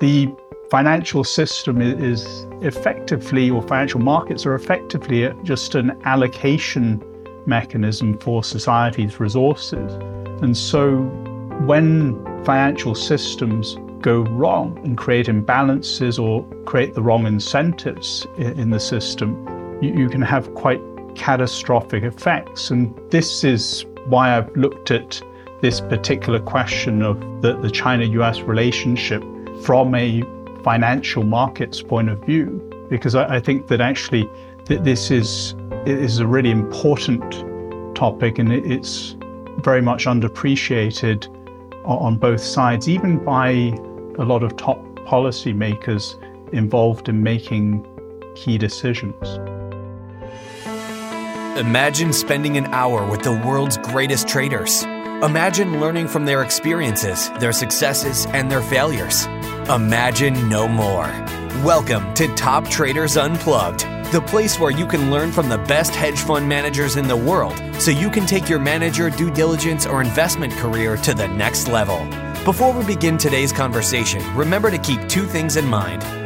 the financial system is effectively, or financial markets are effectively just an allocation mechanism for society's resources. And so when financial systems go wrong and create imbalances or create the wrong incentives in the system, you, can have quite catastrophic effects. And this is why I've looked at this particular question of the, the China US relationship from a financial markets point of view, because I, I think that actually th- this is, is a really important topic and it, it's very much underappreciated on both sides, even by a lot of top policymakers involved in making key decisions. Imagine spending an hour with the world's greatest traders. Imagine learning from their experiences, their successes, and their failures. Imagine no more. Welcome to Top Traders Unplugged, the place where you can learn from the best hedge fund managers in the world so you can take your manager due diligence or investment career to the next level. Before we begin today's conversation, remember to keep two things in mind.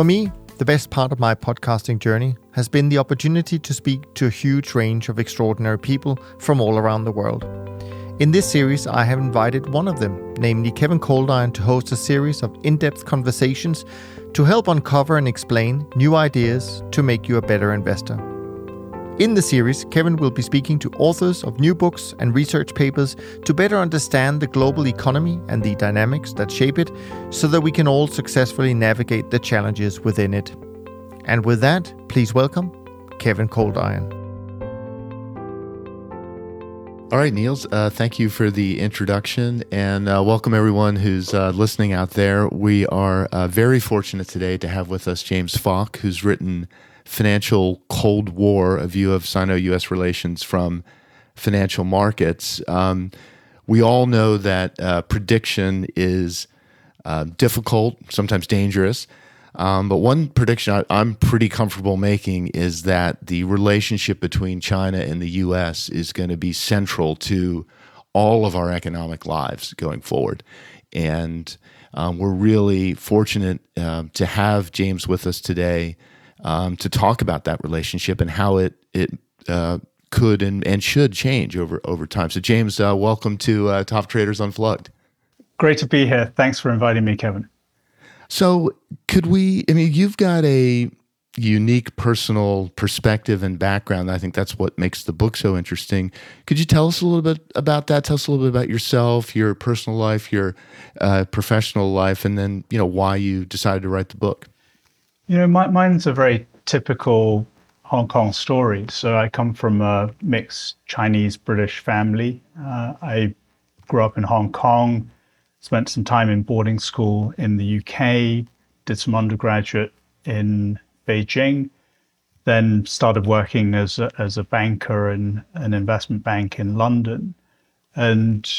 For me, the best part of my podcasting journey has been the opportunity to speak to a huge range of extraordinary people from all around the world. In this series, I have invited one of them, namely Kevin Coldiron, to host a series of in depth conversations to help uncover and explain new ideas to make you a better investor. In the series, Kevin will be speaking to authors of new books and research papers to better understand the global economy and the dynamics that shape it so that we can all successfully navigate the challenges within it. And with that, please welcome Kevin Coldiron. All right, Niels, uh, thank you for the introduction and uh, welcome everyone who's uh, listening out there. We are uh, very fortunate today to have with us James Fok, who's written financial Cold War, a view of Sino US relations from financial markets. Um, we all know that uh, prediction is uh, difficult, sometimes dangerous. Um, but one prediction I, am pretty comfortable making is that the relationship between China and the US is going to be central to all of our economic lives going forward. And um, we're really fortunate uh, to have James with us today um, to talk about that relationship and how it it uh, could and, and should change over over time. So, James, uh, welcome to uh, Top Traders Unplugged. Great to be here. Thanks for inviting me, Kevin. So, could we? I mean, you've got a unique personal perspective and background. I think that's what makes the book so interesting. Could you tell us a little bit about that? Tell us a little bit about yourself, your personal life, your uh, professional life, and then you know why you decided to write the book. You know, my, mine's a very typical Hong Kong story. So I come from a mixed Chinese British family. Uh, I grew up in Hong Kong, spent some time in boarding school in the UK, did some undergraduate in Beijing, then started working as a, as a banker in an investment bank in London. And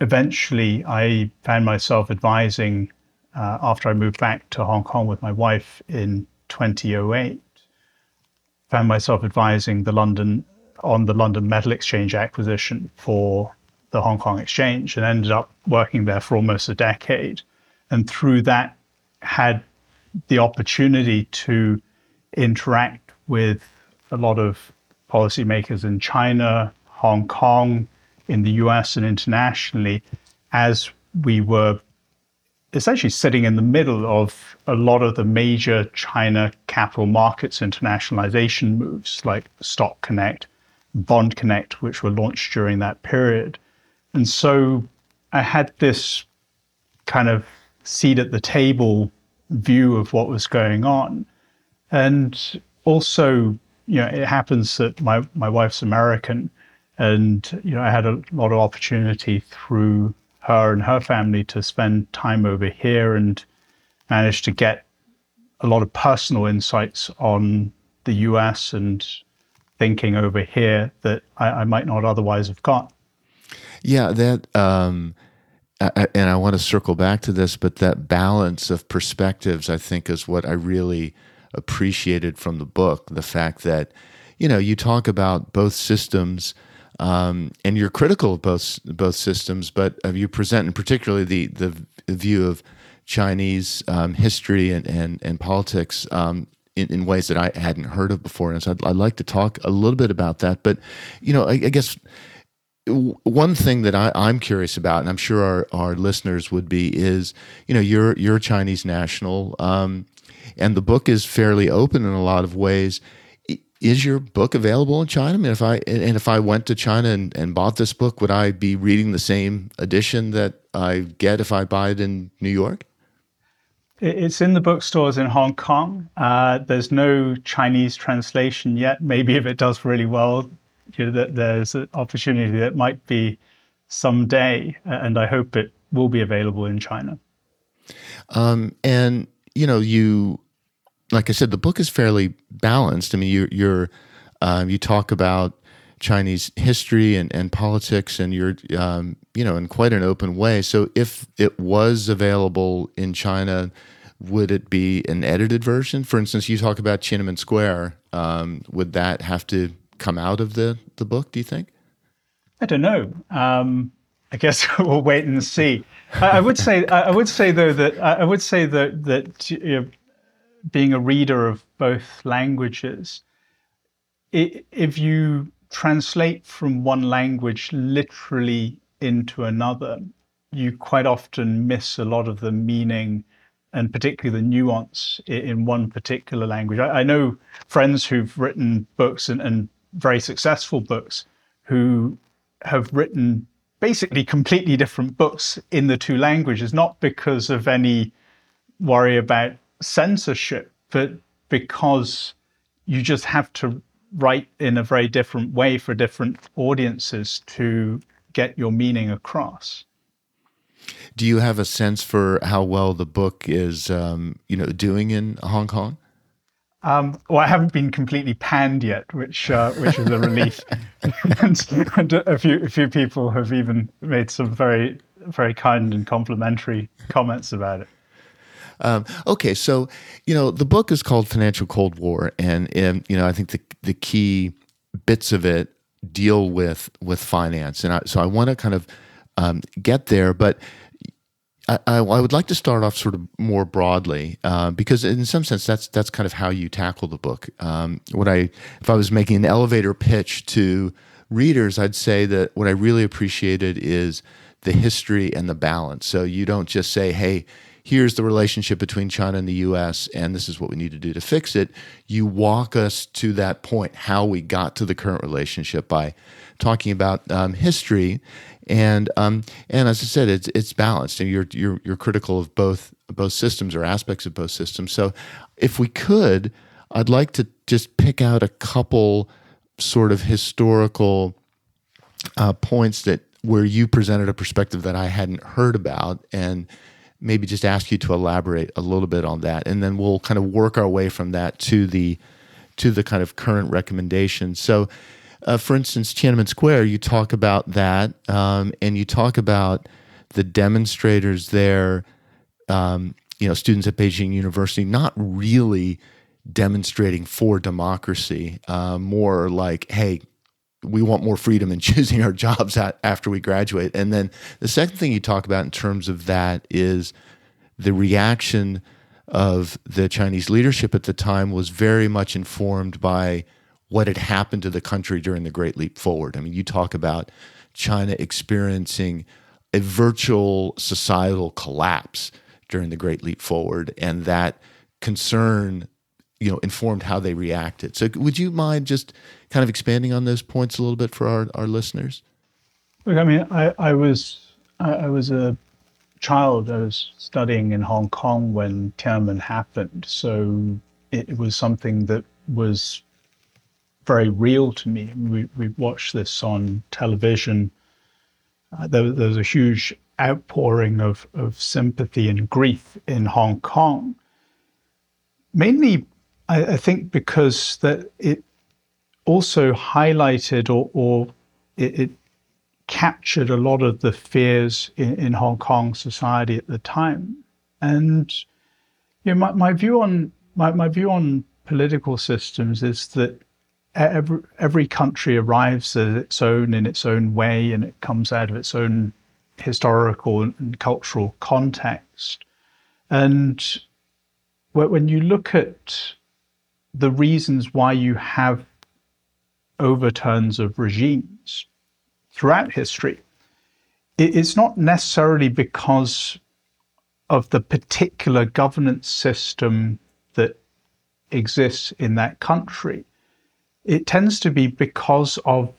eventually I found myself advising Uh, after I moved back to Hong Kong with my wife in 2008, found myself advising the London on the London Metal Exchange acquisition for the Hong Kong Exchange and ended up working there for almost a decade. And through that, had the opportunity to interact with a lot of policymakers in China, Hong Kong, in the US, and internationally as we were essentially sitting in the middle of a lot of the major China capital markets internationalization moves like Stock Connect, Bond Connect, which were launched during that period. And so I had this kind of seat at the table view of what was going on. And also, you know, it happens that my, my wife's American and, you know, I had a lot of opportunity through her and her family to spend time over here and managed to get a lot of personal insights on the US and thinking over here that I, I might not otherwise have got. Yeah, that, um, I, and I want to circle back to this, but that balance of perspectives, I think, is what I really appreciated from the book. The fact that, you know, you talk about both systems. Um, and you're critical of both both systems, but you present, and particularly the the view of Chinese um, history and, and, and politics um, in, in, ways that I hadn't heard of before. And so I'd, I'd, like to talk a little bit about that. But, you know, I, I guess one thing that I, am curious about, and I'm sure our, our listeners would be, is, you know, you're, you're a Chinese national, um, and the book is fairly open in a lot of ways. Is your book available in China? I mean, if I and if I went to China and, and bought this book, would I be reading the same edition that I get if I buy it in New York? It's in the bookstores in Hong Kong. Uh, there's no Chinese translation yet. Maybe if it does really well, you know, that there's an opportunity that might be someday, and I hope it will be available in China. Um, and you know, you like I said, the book is fairly balanced. I mean, you, you're um, you talk about Chinese history and, and politics, and you're um, you know in quite an open way. So if it was available in China, would it be an edited version? For instance, you talk about Tiananmen Square. Um, would that have to come out of the the book? Do you think? I don't know. Um, I guess we'll wait and see. I, I would say I would say though that I would say that that you know, being a reader of both languages, it, if you translate from one language literally into another, you quite often miss a lot of the meaning and particularly the nuance in one particular language. I, I know friends who've written books and, and very successful books who have written basically completely different books in the two languages, not because of any worry about censorship, but because you just have to write in a very different way for different audiences to get your meaning across. Do you have a sense for how well the book is, um, you know, doing in Hong Kong? Um, well, I haven't been completely panned yet, which uh, which is a relief. and, and, a few a few people have even made some very very kind and complimentary comments about it. Um, okay, so you know the book is called Financial Cold War, and, and you know I think the the key bits of it deal with with finance, and I, so I want to kind of um, get there, but. I, I, would like to start off sort of more broadly uh, because, in some sense, that's that's kind of how you tackle the book. Um, what I, if I was making an elevator pitch to readers, I'd say that what I really appreciated is the history and the balance. So you don't just say, "Hey, here's the relationship between China and the US, and this is what we need to do to fix it. You walk us to that point, how we got to the current relationship by talking about um, history. And um, and as I said, it's it's balanced, and you're you're you're critical of both both systems or aspects of both systems. So, if we could, I'd like to just pick out a couple sort of historical uh, points that where you presented a perspective that I hadn't heard about, and maybe just ask you to elaborate a little bit on that, and then we'll kind of work our way from that to the to the kind of current recommendations. So, uh, for instance, Tiananmen Square, you talk about that, um, and you talk about the demonstrators there. Um, you know, students at Beijing University not really demonstrating for democracy, uh, more like, hey, we want more freedom in choosing our jobs after we graduate. And then the second thing you talk about in terms of that is the reaction of the Chinese leadership at the time was very much informed by what had happened to the country during the Great Leap Forward. I mean, you talk about China experiencing a virtual societal collapse during the Great Leap Forward, and that concern you know informed how they reacted. So would you mind just kind of expanding on those points a little bit for our, our listeners? Look, I mean, I, I was I, I was a child. I was studying in Hong Kong when Tiananmen happened, so it, was something that was very real to me. We we watched this on television. Uh, there, there was a huge outpouring of, of sympathy and grief in Hong Kong. Mainly, I think because that it also highlighted or, or it, it, captured a lot of the fears in, in, Hong Kong society at the time. And you know, my, my view on my, my view on political systems is that every, every country arrives at its own in its own way and it comes out of its own historical and cultural context. And when you look at the reasons why you have overturns of regimes throughout history, it's not necessarily because of the particular governance system that exists in that country. It tends to be because of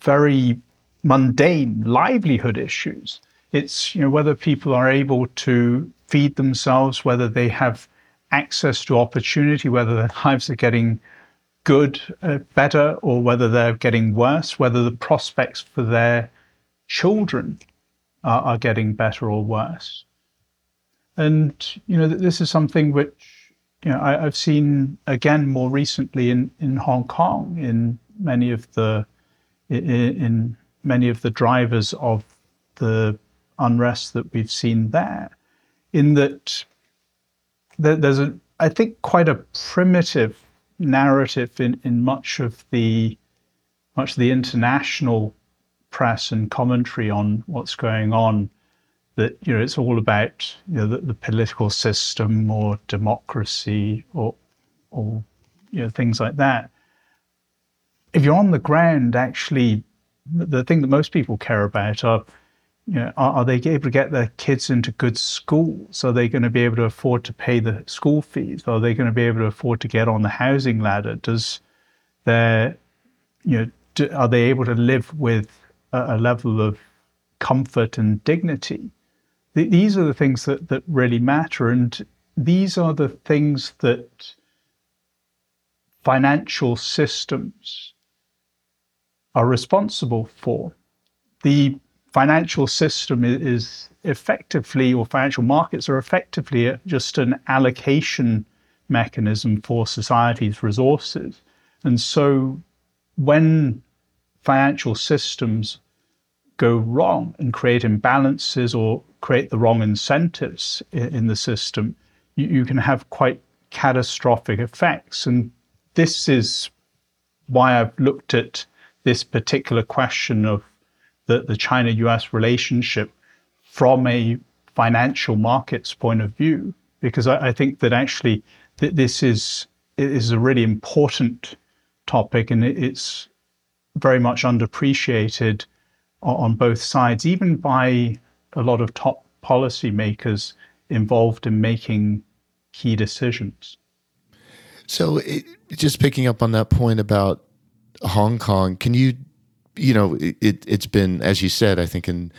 very mundane livelihood issues. It's you know whether people are able to feed themselves, whether they have access to opportunity, whether their lives are getting good, uh, better, or whether they're getting worse, whether the prospects for their children are, are getting better or worse. And you know this is something which you know I, have seen again more recently in in Hong Kong in many of the in, in many of the drivers of the unrest that we've seen there, in that there's a, I think, quite a primitive narrative in, in much of the much of the international press and commentary on what's going on that you know it's all about you know the, the political system or democracy or or you know things like that. If you're on the ground actually the thing that most people care about are, you know, are, are, they able to get their kids into good schools? Are they going to be able to afford to pay the school fees? Are they going to be able to afford to get on the housing ladder? Does their, you know, do, are they able to live with a, a level of comfort and dignity? The, these are the things that, that really matter. And these are the things that financial systems are responsible for. The financial system is effectively, or financial markets are effectively just an allocation mechanism for society's resources. And so when financial systems go wrong and create imbalances or create the wrong incentives in, the system, you, can have quite catastrophic effects. And this is why I've looked at this particular question of the, the China US relationship from a financial markets point of view, because I, I think that actually th- this is is a really important topic and it, it's very much underappreciated on, on both sides, even by a lot of top policymakers involved in making key decisions. So, it, just picking up on that point about Hong Kong, can you, you know, it, it's been, as you said, I think in,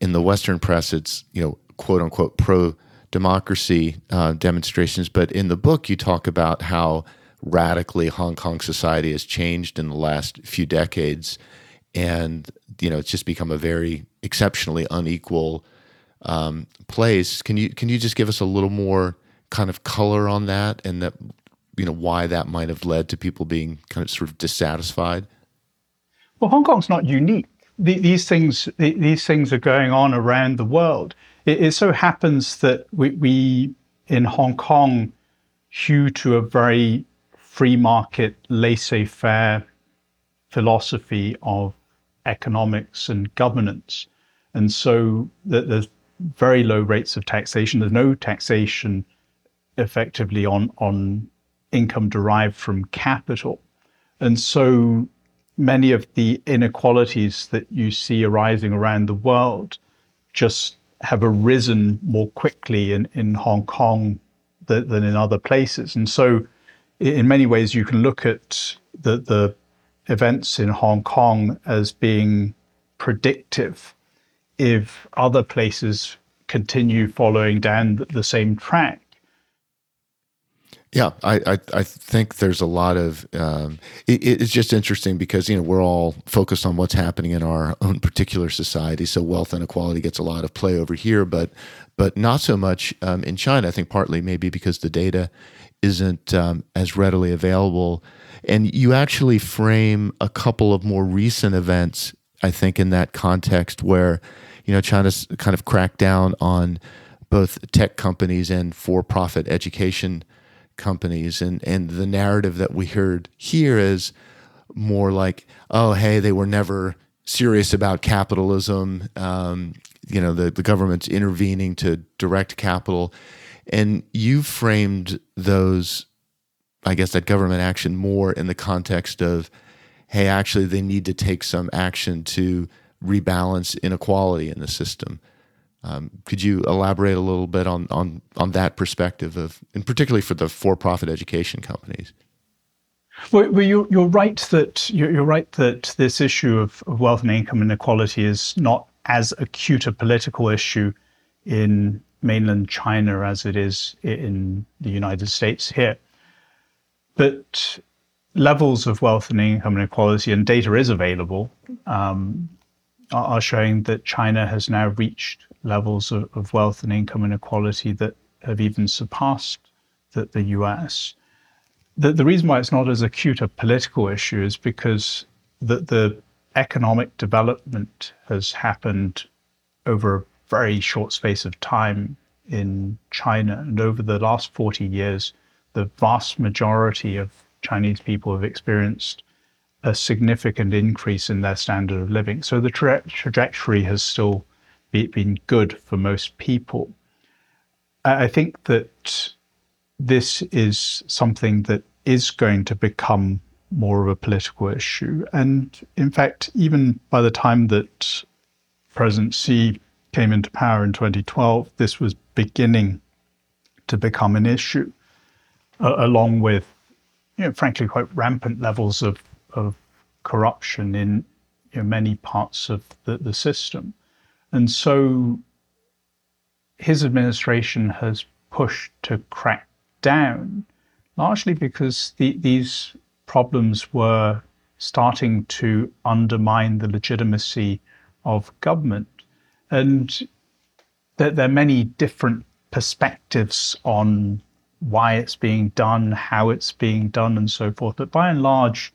in the Western press, it's, you know, quote unquote pro democracy uh, demonstrations. But in the book, you talk about how radically Hong Kong society has changed in the last few decades. And, you know, it's just become a very exceptionally unequal um, place. Can you, can you just give us a little more kind of color on that and that you know why that might have led to people being kind of sort of dissatisfied? Well, Hong Kong's not unique. these things these things are going on around the world. It, it so happens that we, we in Hong Kong hew to a very free market, laissez-faire philosophy of economics and governance, and so there's very low rates of taxation. There's no taxation effectively on on income derived from capital. And so many of the inequalities that you see arising around the world just have arisen more quickly in, in Hong Kong than, than in other places. And so, in many ways, you can look at the, the events in Hong Kong as being predictive if other places continue following down the same track. Yeah, I, I, I think there's a lot of um, it, it's just interesting because you know we're all focused on what's happening in our own particular society, so wealth inequality gets a lot of play over here, but but not so much um, in China. I think partly maybe because the data isn't um, as readily available, and you actually frame a couple of more recent events. I think in that context where you know China's kind of cracked down on both tech companies and for-profit education companies and and the narrative that we heard here is more like oh hey they were never serious about capitalism. Um, you know the, the government's intervening to direct capital. And you framed those i guess that government action more in the context of hey actually they need to take some action to rebalance inequality in the system um, could you elaborate a little bit on, on, on that perspective of, and particularly for the for-profit education companies? Well, well you're, you're right that you're, right that this issue of, of wealth and income inequality is not as acute a political issue in mainland China as it is in the United States here. But levels of wealth and income inequality, and data is available, um, are showing that China has now reached levels of, of wealth and income inequality that have even surpassed the, the US. The, the reason why it's not as acute a political issue is because the, the economic development has happened over a very short space of time in China. And over the last 40 years, the vast majority of Chinese people have experienced a significant increase in their standard of living. So the tra- trajectory has still be, been good for most people. I think that this is something that is going to become more of a political issue. And in fact, even by the time that President Xi came into power in 2012, this was beginning to become an issue, uh, along with, you know, frankly, quite rampant levels of, of corruption in you know, many parts of the, the system. And so his administration has pushed to crack down, largely because the, these problems were starting to undermine the legitimacy of government. And there, there are many different perspectives on why it's being done, how it's being done, and so forth. But by and large,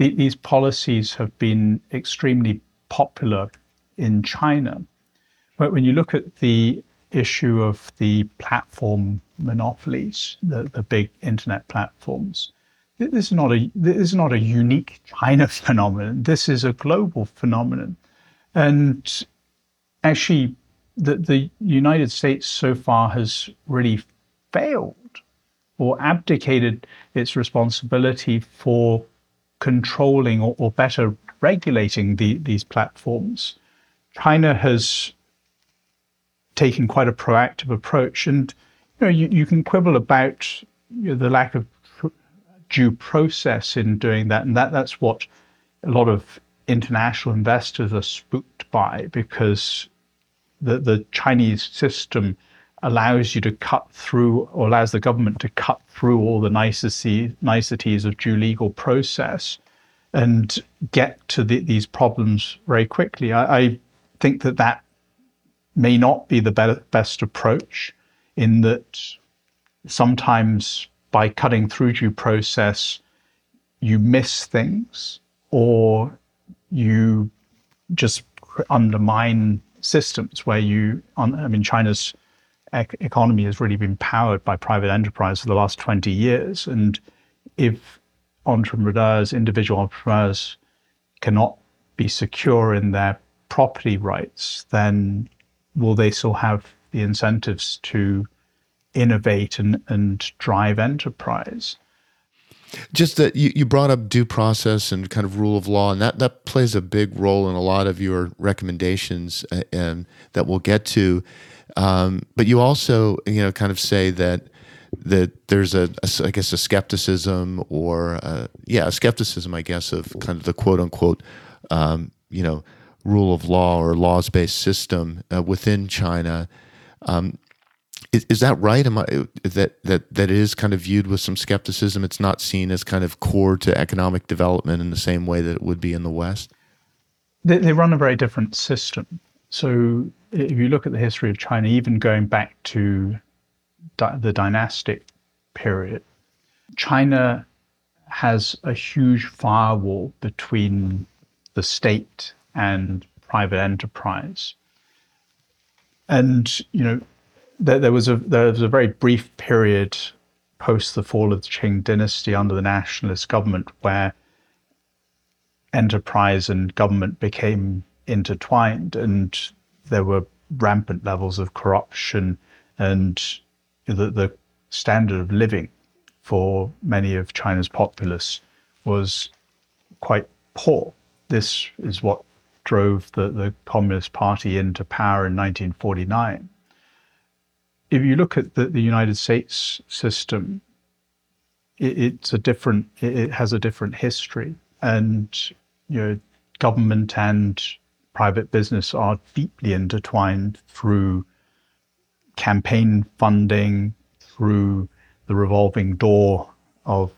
the, these policies have been extremely popular in China. But when you look at the issue of the platform monopolies, the, the big internet platforms, this is not a this is not a unique China phenomenon. This is a global phenomenon, and actually, the the United States so far has really failed or abdicated its responsibility for controlling or, or better regulating the, these platforms. China has taken quite a proactive approach, and you know you, you can quibble about you know, the lack of due process in doing that, and that that's what a lot of international investors are spooked by because the the Chinese system allows you to cut through or allows the government to cut through all the niceties of due legal process and get to the, these problems very quickly. I, I think that that may not be the be- best approach in that sometimes by cutting through due process, you miss things or you just undermine systems where you, I mean, China's ec- economy has really been powered by private enterprise for the last 20 years. And if entrepreneurs, individual entrepreneurs, cannot be secure in their property rights, then will they still have the incentives to innovate and, and drive enterprise? Just that you, you brought up due process and kind of rule of law, and that, that plays a big role in a lot of your recommendations uh, and that we'll get to. Um, but you also, you know, kind of say that that there's a, a I guess a skepticism or uh, yeah a skepticism I guess of kind of the quote unquote um, you know rule of law or laws based system uh, within China. Um, is, is that right? Am I that that that is kind of viewed with some skepticism? It's not seen as kind of core to economic development in the same way that it would be in the West. They, they run a very different system. So if you look at the history of China, even going back to di- the dynastic period, China has a huge firewall between the state and private enterprise. And you know, there, there was a there was a very brief period post the fall of the Qing dynasty under the nationalist government where enterprise and government became intertwined and there were rampant levels of corruption and the, the standard of living for many of China's populace was quite poor. This is what drove the, the Communist Party into power in 1949. If you look at the, the United States system, it, it's a different, it, it has a different history. And, you know, government and private business are deeply intertwined through campaign funding, through the revolving door of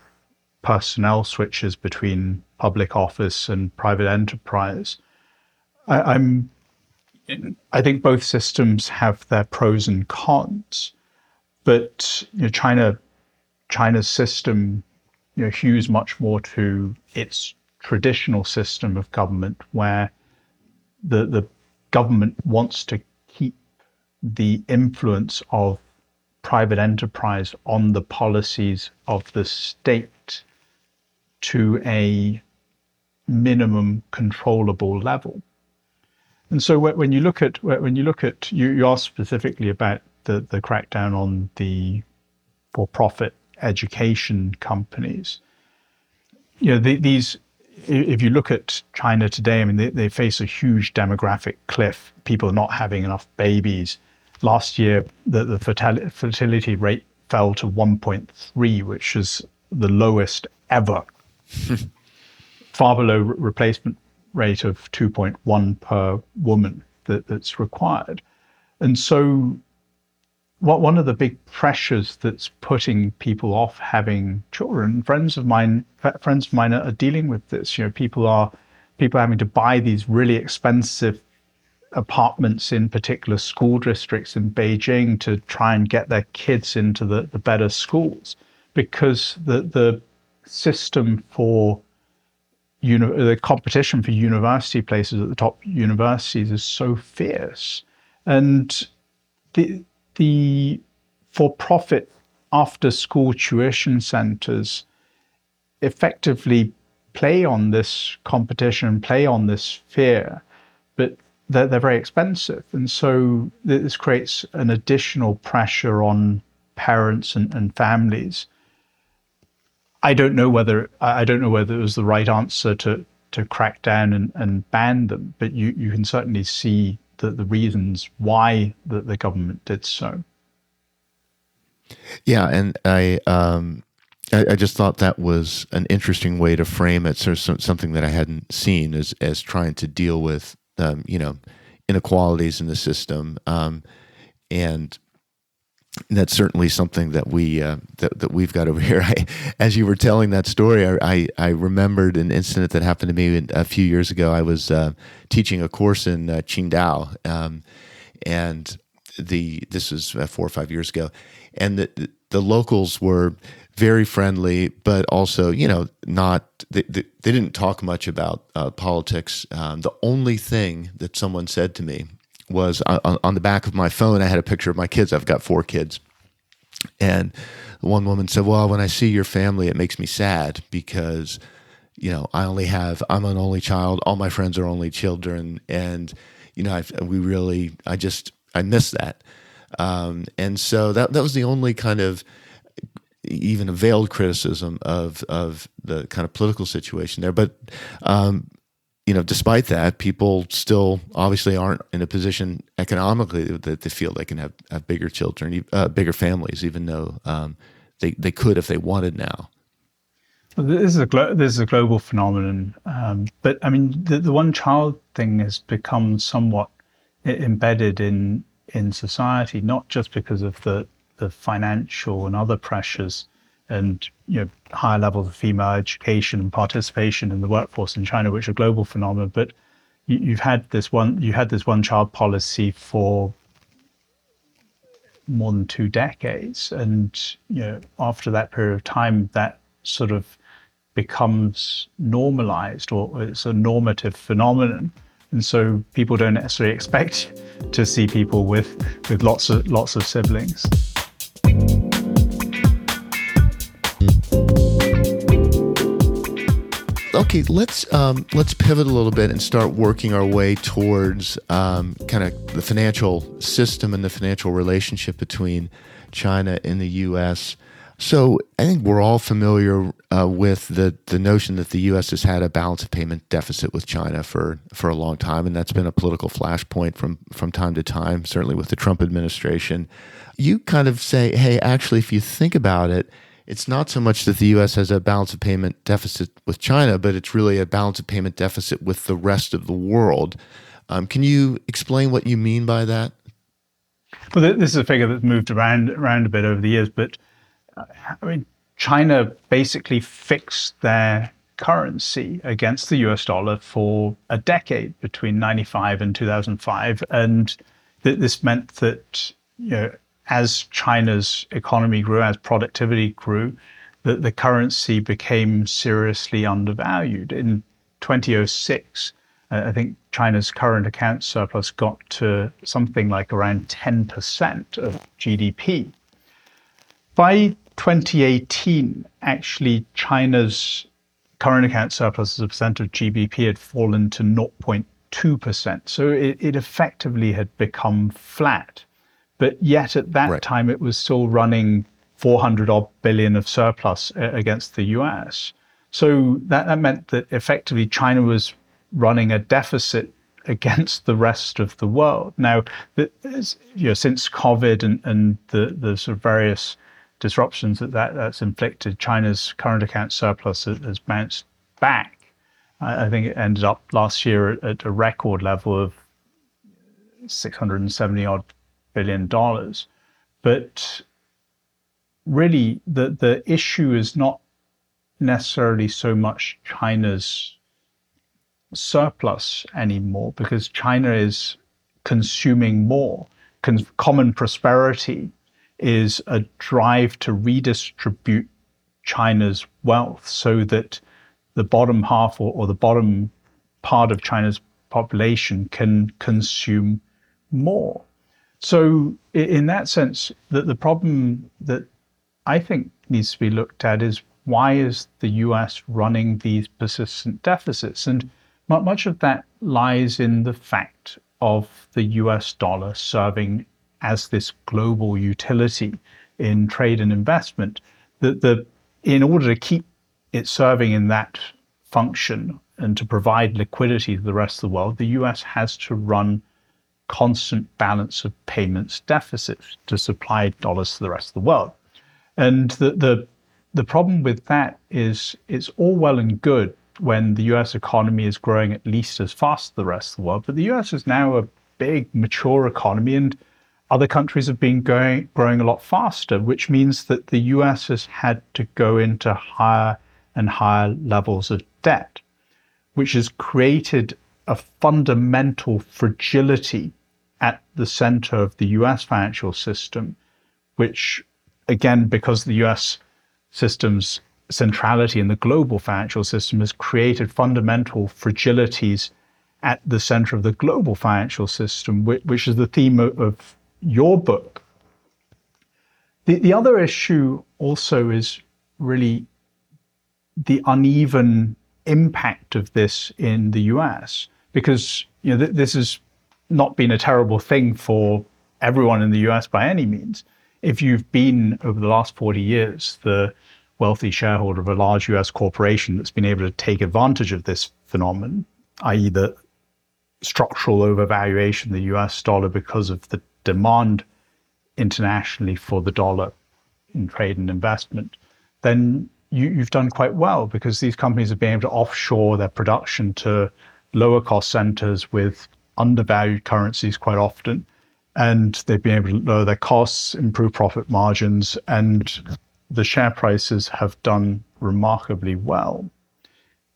personnel switches between public office and private enterprise. I, am I think both systems have their pros and cons, but you know, China China's system you know, hews much more to its traditional system of government where the the government wants to keep the influence of private enterprise on the policies of the state to a minimum controllable level. And so when you look at when you look at you, you asked specifically about the, the crackdown on the for-profit education companies. You know, the, these if you look at China today, I mean, they, they face a huge demographic cliff, people not having enough babies. Last year, the, the fertility rate fell to 1.3, which is the lowest ever, far below replacement rate of 2.1 per woman that, that's required. And so what one of the big pressures that's putting people off having children. Friends of mine, friends of mine are dealing with this. You know, people are people are having to buy these really expensive apartments in particular school districts in Beijing to try and get their kids into the, the better schools because the the system for you know the competition for university places at the top universities is so fierce and the the for profit after school tuition centers effectively play on this competition, play on this fear, but they're, they're very expensive. And so this creates an additional pressure on parents and, and families. I don't know whether I don't know whether it was the right answer to to crack down and, and ban them, but you, you can certainly see the, the reasons why the, the government did so. Yeah, and I um, I, I, just thought that was an interesting way to frame it. So something that I hadn't seen as as trying to deal with um, you know inequalities in the system, um, and that's certainly something that we uh, that, that we've got over here. I, as you were telling that story, I, I, I remembered an incident that happened to me a few years ago. I was uh, teaching a course in uh, Qingdao, um, and the this was uh, four or five years ago, and the the locals were very friendly, but also you know not they, they, they didn't talk much about uh, politics. Um, the only thing that someone said to me was on, on the back of my phone. I had a picture of my kids. I've got four kids, and one woman said, "Well, when I see your family, it makes me sad because." You know, I only have, I'm an only child. All my friends are only children. And, you know, I've, we really, I just, I miss that. Um, and so that that was the only kind of even a veiled criticism of of the kind of political situation there. But um, you know, despite that, people still obviously aren't in a position economically that they feel they can have, have bigger children, uh, bigger families, even though um, they they could if they wanted now. This is a glo- this is a global phenomenon, um, but I mean the, the one child thing has become somewhat embedded in in society, not just because of the, the financial and other pressures and you know higher levels of female education and participation in the workforce in China, which are global phenomena, but you, you've had this one you had this one child policy for more than two decades, and you know after that period of time, that sort of becomes normalized or it's a normative phenomenon. And so people don't necessarily expect to see people with with lots of lots of siblings Okay, let's um, let's pivot a little bit and start working our way towards um, kind of the financial system and the financial relationship between China and the U.S. So I think we're all familiar uh, with the the notion that the U.S. has had a balance of payment deficit with China for for a long time, and that's been a political flashpoint from from time to time. Certainly with the Trump administration, you kind of say, hey, actually, if you think about it it's not so much that the U.S. has a balance of payment deficit with China, but it's really a balance of payment deficit with the rest of the world. Um, can you explain what you mean by that? Well, this is a figure that's moved around around a bit over the years, but uh, I mean, China basically fixed their currency against the US dollar for a decade between 95 and 2005. And th- this meant that you know, as China's economy grew, as productivity grew, the, the currency became seriously undervalued. In 2006, uh, I think China's current account surplus got to something like around 10% of GDP. By 2018, actually, China's current account surplus as a percent of GDP had fallen to 0.2%. So it, it effectively had become flat. But yet at that right. time, it was still running 400 odd billion of surplus uh, against the US. So that, that meant that effectively China was running a deficit against the rest of the world. Now, you know, since COVID and, and the, the sort of various disruptions that, that that's inflicted, China's current account surplus has bounced back. I, think it ended up last year at, at a record level of 670 odd billion dollars. But really, the the issue is not necessarily so much China's surplus anymore, because China is consuming more. Con- common prosperity is a drive to redistribute China's wealth so that the bottom half or, or the bottom part of China's population can consume more. So, in that sense, that the problem that I think needs to be looked at is why is the US running these persistent deficits? And much of that lies in the fact of the US dollar serving as this global utility in trade and investment. That the in order to keep it serving in that function and to provide liquidity to the rest of the world, the US has to run constant balance of payments deficit to supply dollars to the rest of the world. And the, the, the problem with that is it's all well and good when the US economy is growing at least as fast as the rest of the world, but the US is now a big, mature economy, and other countries have been going, growing a lot faster, which means that the US has had to go into higher and higher levels of debt, which has created a fundamental fragility at the center of the US financial system, which, again, because the US system's centrality in the global financial system has created fundamental fragilities at the center of the global financial system, which, which is the theme of, of your book. The, the other issue also is really the uneven impact of this in the US, because you know th- this is not been a terrible thing for everyone in the US by any means. If you've been over the last 40 years the wealthy shareholder of a large US corporation that's been able to take advantage of this phenomenon, i.e., the structural overvaluation of the US dollar because of the demand internationally for the dollar in trade and investment, then you, have done quite well because these companies have been able to offshore their production to lower cost centers with undervalued currencies quite often. and they've been able to lower their costs, improve profit margins, and the share prices have done remarkably well.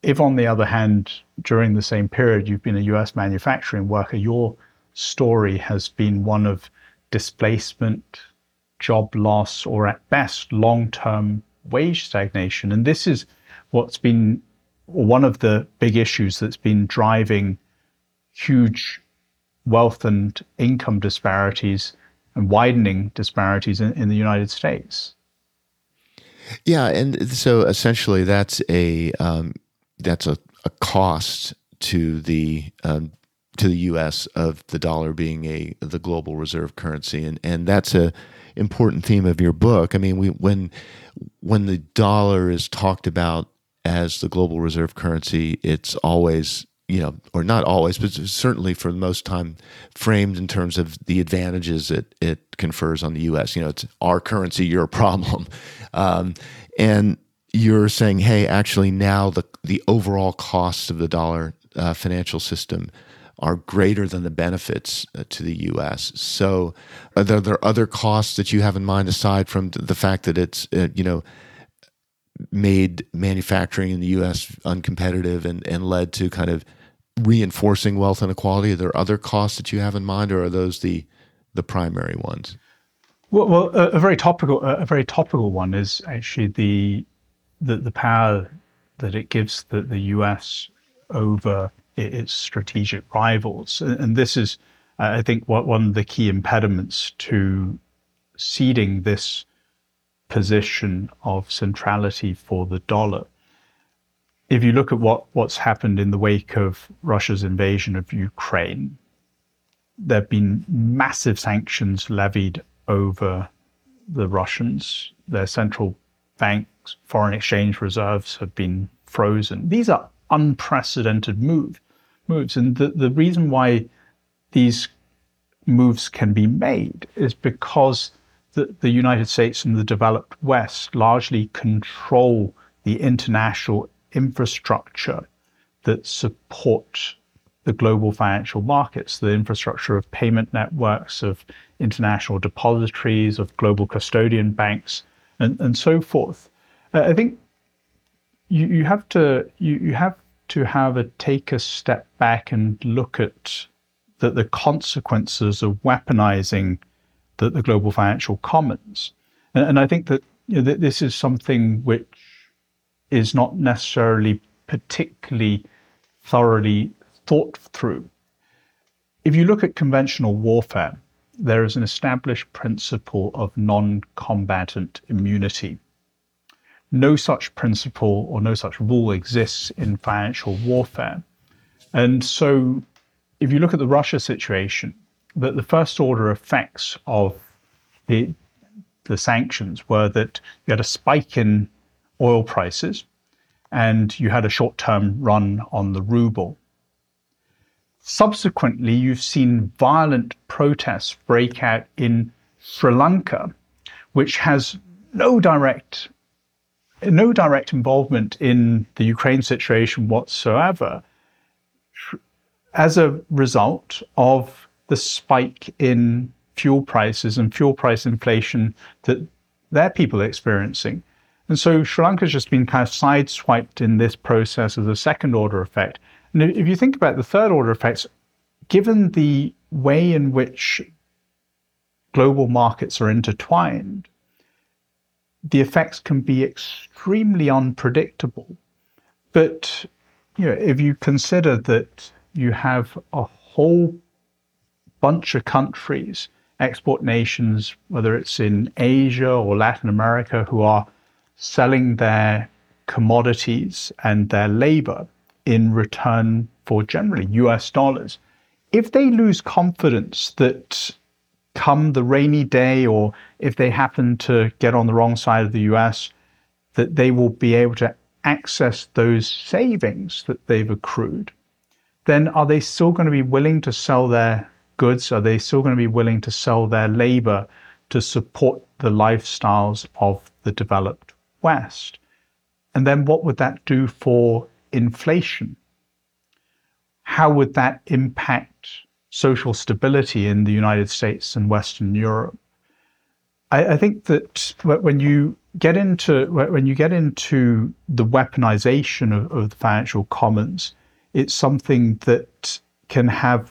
If, on the other hand, during the same period you've been a US manufacturing worker, your story has been one of displacement, job loss, or at best long term wage stagnation. And this is what's been one of the big issues that's been driving huge wealth and income disparities and widening disparities in, in the United States. Yeah, and so essentially, that's a um, that's a, a cost to the um, to the U.S. of the dollar being a the global reserve currency, and and that's a important theme of your book. I mean, we when when the dollar is talked about as the global reserve currency, it's always you know, or not always, but certainly for the most time, framed in terms of the advantages it it confers on the U.S. You know, it's our currency, your problem, um, and you're saying, hey, actually now the the overall costs of the dollar uh, financial system are greater than the benefits uh, to the U.S. So, are there, are there other costs that you have in mind aside from the fact that it's uh, you know made manufacturing in the U.S. uncompetitive and, and led to kind of reinforcing wealth inequality? Are there other costs that you have in mind, or are those the the primary ones? Well, well a, a, very topical a very topical one is actually the the, the power that it gives the, the U.S. over its strategic rivals, and this is, I think, what one of the key impediments to ceding this position of centrality for the dollar if you look at what, what's happened in the wake of Russia's invasion of Ukraine, there have been massive sanctions levied over the Russians. Their central banks' foreign exchange reserves have been frozen. These are unprecedented move, moves. And the, the reason why these moves can be made is because the, the United States and the developed West largely control the international infrastructure that support the global financial markets, the infrastructure of payment networks, of international depositories, of global custodian banks, and, and so forth. Uh, I think you, you have to you, you have to have a take a step back and look at the, the consequences of weaponizing the, the global financial commons. And, and I think that you know, this is something which is not necessarily particularly thoroughly thought through. If you look at conventional warfare, there is an established principle of non combatant immunity. No such principle or no such rule exists in financial warfare. And so, if you look at the Russia situation, that the first order effects of the, the sanctions were that you had a spike in oil prices, and you had a short term run on the ruble. Subsequently, you've seen violent protests break out in Sri Lanka, which has no direct no direct involvement in the Ukraine situation whatsoever as a result of the spike in fuel prices and fuel price inflation that their people are experiencing. And so Sri Lanka's just been kind of sideswiped in this process as a second order effect. And if you think about the third order effects, given the way in which global markets are intertwined, the effects can be extremely unpredictable. But you know, if you consider that you have a whole bunch of countries, export nations, whether it's in Asia or Latin America, who are selling their commodities and their labor in return for generally US dollars. If they lose confidence that come the rainy day or if they happen to get on the wrong side of the US, that they will be able to access those savings that they've accrued, then are they still going to be willing to sell their goods? Are they still going to be willing to sell their labor to support the lifestyles of the developed West. And then what would that do for inflation? How would that impact social stability in the United States and Western Europe. I, I think that when you get into when you get into the weaponization of, of the financial commons, it's something that can have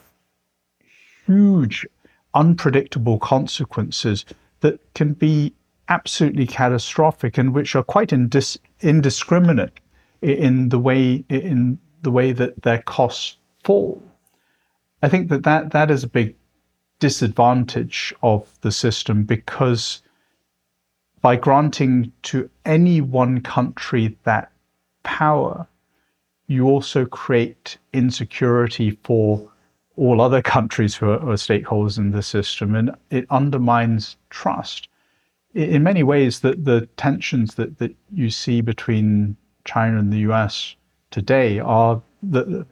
huge, unpredictable consequences that can be absolutely catastrophic and which are quite indis- indiscriminate in the way in the way that their costs fall. I think that, that that is a big disadvantage of the system because by granting to any one country that power, you also create insecurity for all other countries who are, who are stakeholders in the system, and it undermines trust. In many ways, the, the tensions that, that you see between China and the US today are the,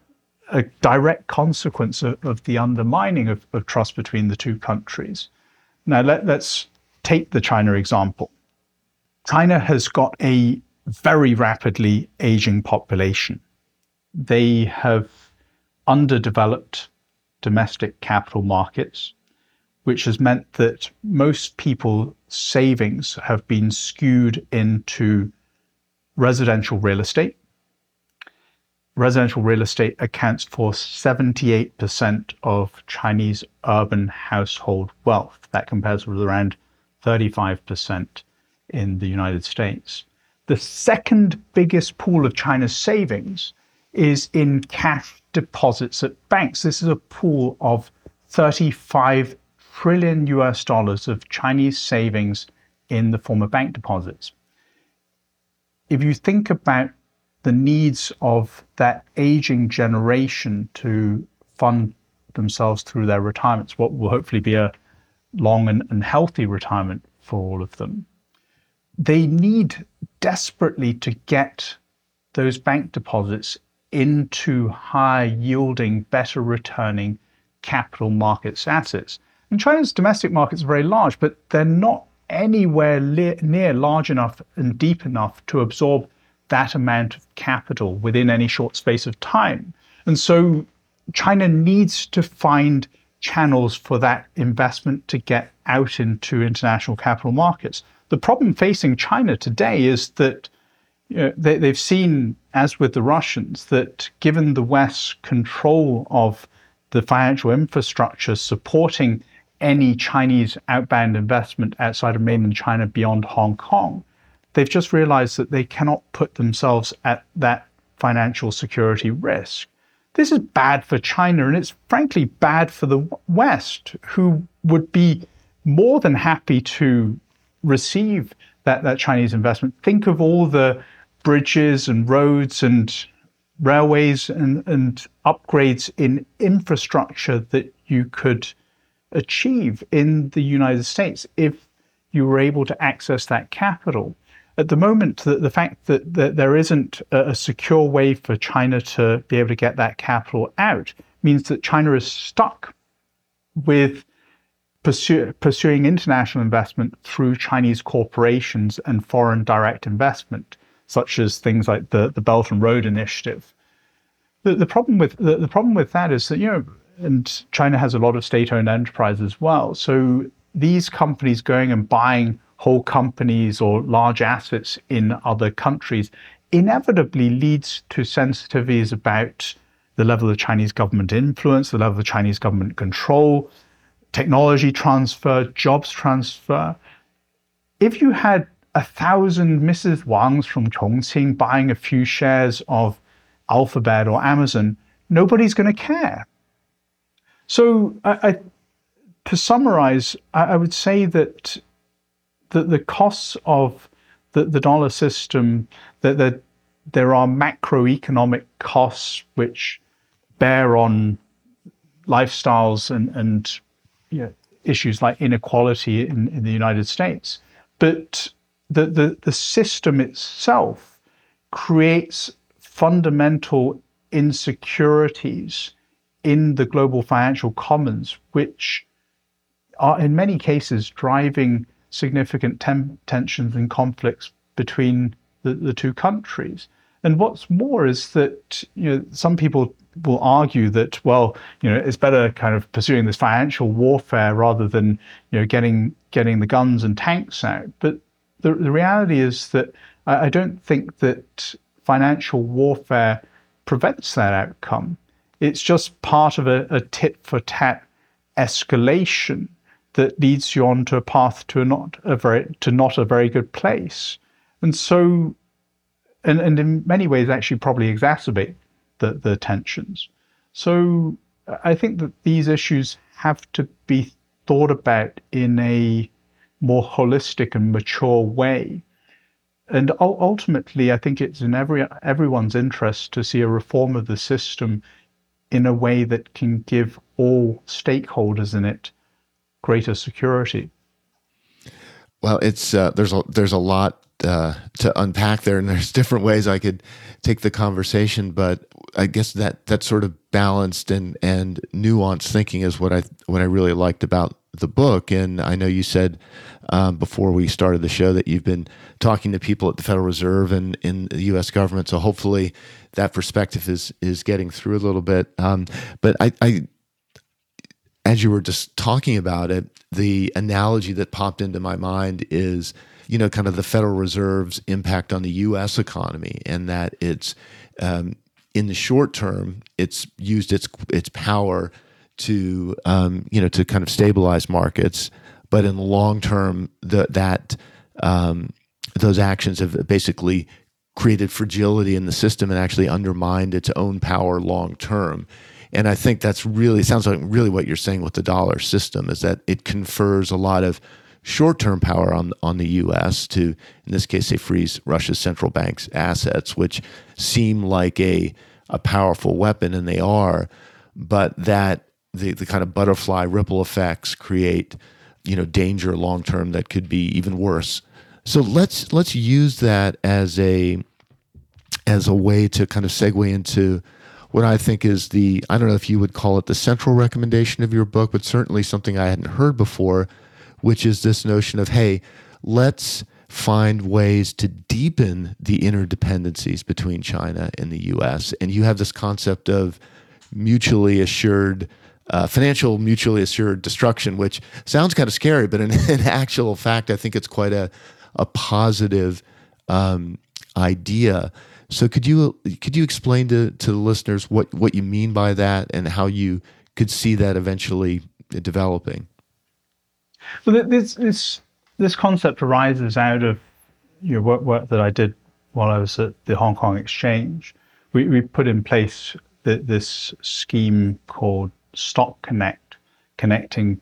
a direct consequence of, of the undermining of, of, trust between the two countries. Now, let, let's take the China example. China has got a very rapidly aging population. They have underdeveloped domestic capital markets, which has meant that most people's savings have been skewed into residential real estate. Residential real estate accounts for 78% of Chinese urban household wealth. That compares with around 35% in the United States. The second biggest pool of China's savings is in cash deposits at banks. This is a pool of 35 trillion US dollars of Chinese savings in the form of bank deposits. If you think about the needs of that aging generation to fund themselves through their retirements, what will hopefully be a long and, and healthy retirement for all of them, they need desperately to get those bank deposits into higher yielding, better returning capital markets assets. And China's domestic markets are very large, but they're not anywhere near large enough and deep enough to absorb that amount of capital within any short space of time. And so China needs to find channels for that investment to get out into international capital markets. The problem facing China today is that you know, they, they've seen, as with the Russians, that given the West's control of the financial infrastructure supporting any Chinese outbound investment outside of mainland China beyond Hong Kong, they've just realized that they cannot put themselves at that financial security risk. This is bad for China, and it's frankly bad for the West, who would be more than happy to receive that, that Chinese investment. Think of all the bridges and roads and railways and, and upgrades in infrastructure that you could achieve in the United States if you were able to access that capital. At the moment, the, the fact that, that there isn't a, a secure way for China to be able to get that capital out means that China is stuck with pursue, pursuing international investment through Chinese corporations and foreign direct investment such as things like the, the Belt and Road Initiative. The, the problem with the, the problem with that is that you know, and China has a lot of state-owned enterprise as well. So these companies going and buying whole companies or large assets in other countries inevitably leads to sensitivities about the level of Chinese government influence, the level of Chinese government control, technology transfer, jobs transfer. If you had a thousand Mrs. Wangs from Chongqing buying a few shares of Alphabet or Amazon, nobody's going to care. So, I, I, to summarize, I, I, would say that the, the costs of the, the dollar system, that the, there are macroeconomic costs which bear on lifestyles and, and you know, issues like inequality in, in the United States. But the, the, the system itself creates fundamental insecurities in the global financial commons, which are in many cases driving significant tem- tensions and conflicts between the, the two countries. And what's more is that you know some people will argue that well, you know, it's better kind of pursuing this financial warfare rather than you know getting getting the guns and tanks out. But the the reality is that I, I don't think that financial warfare prevents that outcome. It's just part of a, a tit for tat escalation that leads you on to a path to a not a very to not a very good place. And so and, and in many ways actually probably exacerbate the, the tensions. So I think that these issues have to be thought about in a more holistic and mature way. And ultimately, I think it's in every everyone's interest to see a reform of the system in a way that can give all stakeholders in it greater security. Well, it's uh, there's a there's a lot uh, to unpack there, and there's different ways I could take the conversation. But I guess that that sort of balanced and and nuanced thinking is what I what I really liked about the book. And I know you said um, before we started the show that you've been talking to people at the Federal Reserve and in the U.S. government. So hopefully that perspective is is getting through a little bit. Um, but I, I, as you were just talking about it, the analogy that popped into my mind is you know, kind of the Federal Reserve's impact on the U.S. economy, and that it's um, in the short term, it's used its its power to um, you know to kind of stabilize markets, but in the long term, the, that um, those actions have basically created fragility in the system and actually undermined its own power long term. And I think that's really sounds like really what you're saying with the dollar system is that it confers a lot of short-term power on on the U.S. to, in this case, say freeze Russia's central bank's assets, which seem like a a powerful weapon, and they are, but that the the kind of butterfly ripple effects create, you know, danger long term that could be even worse. So let's let's use that as a as a way to kind of segue into what I think is the I don't know if you would call it the central recommendation of your book, but certainly something I hadn't heard before, which is this notion of, hey, let's find ways to deepen the interdependencies between China and the US. And you have this concept of mutually assured. Uh, financial mutually assured destruction, which sounds kind of scary, but in, in actual fact, I think it's quite a, a positive um, idea. So, could you could you explain to, to the listeners what, what you mean by that and how you could see that eventually developing? Well, this this this concept arises out of you know, work work that I did while I was at the Hong Kong Exchange. We we put in place the, this scheme called Stock Connect, connecting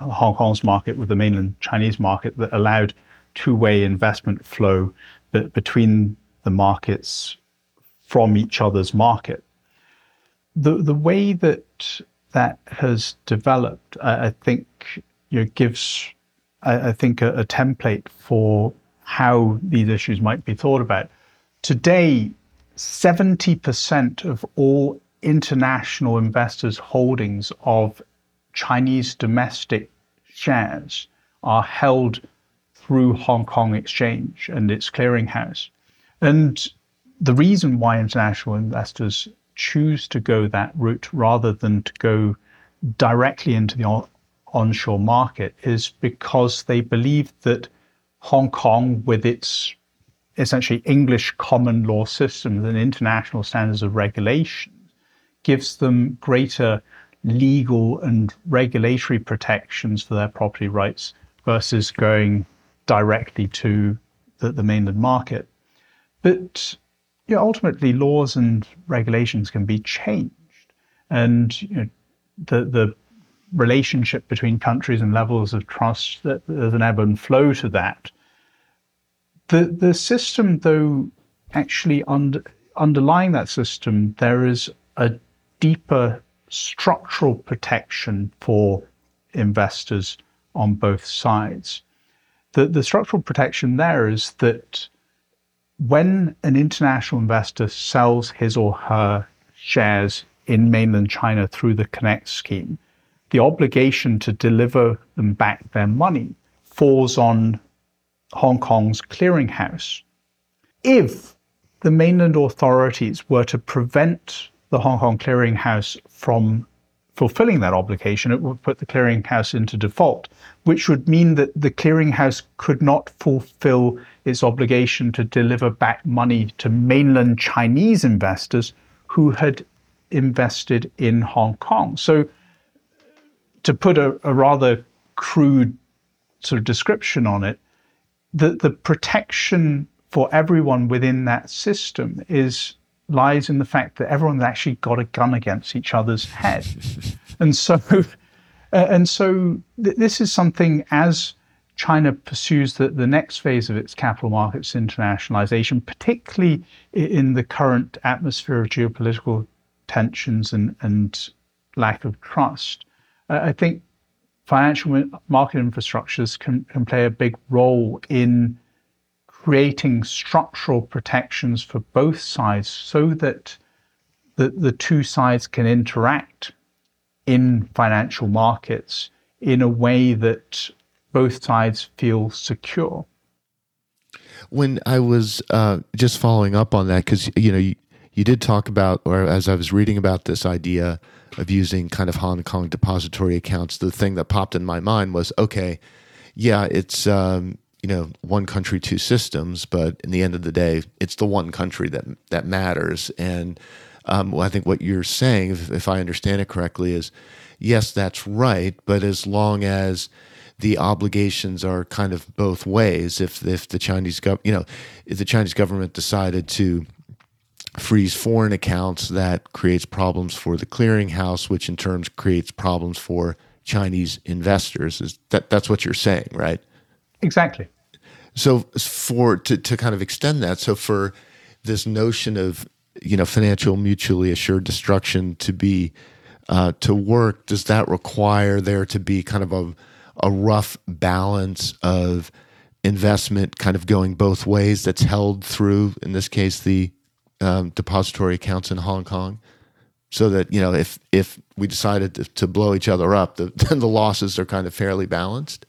Hong Kong's market with the mainland Chinese market that allowed two-way investment flow between the markets from each other's market. The the way that that has developed, I, I think, you know, gives, I, I think, a, a template for how these issues might be thought about. Today, 70% of all international investors' holdings of Chinese domestic shares are held through Hong Kong Exchange and its clearinghouse. And the reason why international investors choose to go that route rather than to go directly into the onshore market is because they believe that Hong Kong, with its essentially English common law systems and international standards of regulation, gives them greater legal and regulatory protections for their property rights versus going directly to the, the mainland market. But you know, ultimately, laws and regulations can be changed, and you know, the the relationship between countries and levels of trust, that there's an ebb and flow to that. The, the system, though, actually under, underlying that system, there is a deeper structural protection for investors on both sides. The, the structural protection there is that when an international investor sells his or her shares in mainland China through the Connect scheme, the obligation to deliver them back their money falls on Hong Kong's clearinghouse. If the mainland authorities were to prevent the Hong Kong clearinghouse from fulfilling that obligation, it would put the clearinghouse into default, which would mean that the clearinghouse could not fulfill its obligation to deliver back money to mainland Chinese investors who had invested in Hong Kong. So, to put a, a rather crude sort of description on it, the, the protection for everyone within that system is lies in the fact that everyone's actually got a gun against each other's head. and so, uh, and so th- this is something as China pursues the, the next phase of its capital markets internationalization, particularly in the current atmosphere of geopolitical tensions and, and lack of trust. Uh, I think financial market infrastructures can, can play a big role in creating structural protections for both sides so that the, the two sides can interact in financial markets in a way that both sides feel secure. When I was uh, just following up on that, because you know you, you did talk about, or as I was reading about this idea of using kind of Hong Kong depository accounts, the thing that popped in my mind was, okay, yeah, it's um, you know one country two systems but in the end of the day it's the one country that that matters. And um, well, i think what you're saying if, if, i understand it correctly is yes that's right but as long as the obligations are kind of both ways if if the chinese gov you know if the chinese government decided to freeze foreign accounts that creates problems for the clearinghouse which in turn creates problems for chinese investors. Is that that's what you're saying right Exactly. So for to to kind of extend that, so for this notion of you know financial mutually assured destruction to be uh, to work, does that require there to be kind of a a rough balance of investment kind of going both ways that's held through in this case the um, depository accounts in Hong Kong so that you know if if we decided to, to blow each other up the, then the losses are kind of fairly balanced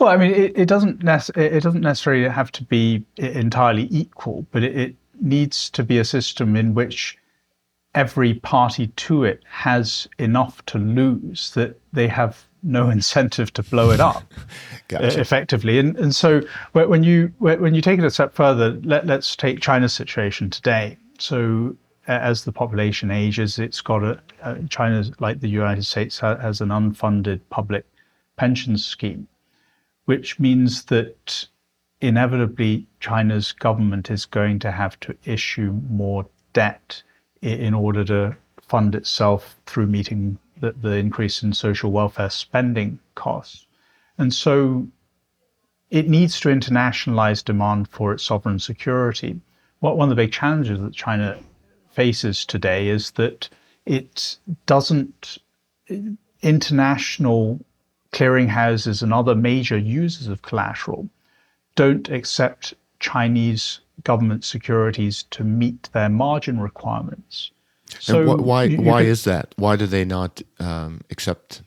well, I mean, it, it doesn't nec- it doesn't necessarily have to be entirely equal, but it, it needs to be a system in which every party to it has enough to lose that they have no incentive to blow it up gotcha. effectively. And and so when you when you take it a step further, let, let's take China's situation today. So as the population ages, it's got a, China, like the United States, has an unfunded public pension scheme which means that inevitably China's government is going to have to issue more debt in order to fund itself through meeting the, the increase in social welfare spending costs. And so it needs to internationalize demand for its sovereign security. What one of the big challenges that China faces today is that it doesn't international clearinghouses and other major users of collateral don't accept Chinese government securities to meet their margin requirements. So wh- why you, you why could, is that? Why do they not um, accept?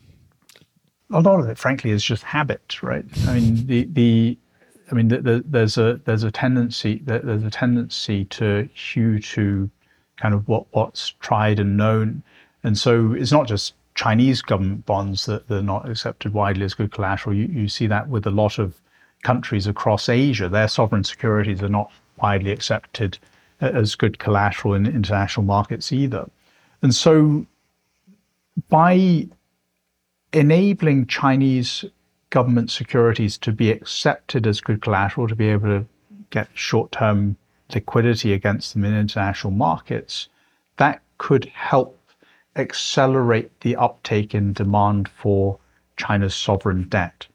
A lot of it, frankly, is just habit, right? I mean, the the I mean, the, the, there's a there's a tendency there's a tendency to hew to kind of what what's tried and known, and so it's not just Chinese government bonds that are not accepted widely as good collateral. You, you see that with a lot of countries across Asia. Their sovereign securities are not widely accepted uh, as good collateral in international markets either. And so by enabling Chinese government securities to be accepted as good collateral, to be able to get short term liquidity against them in international markets, that could help accelerate the uptake in demand for China's sovereign debt,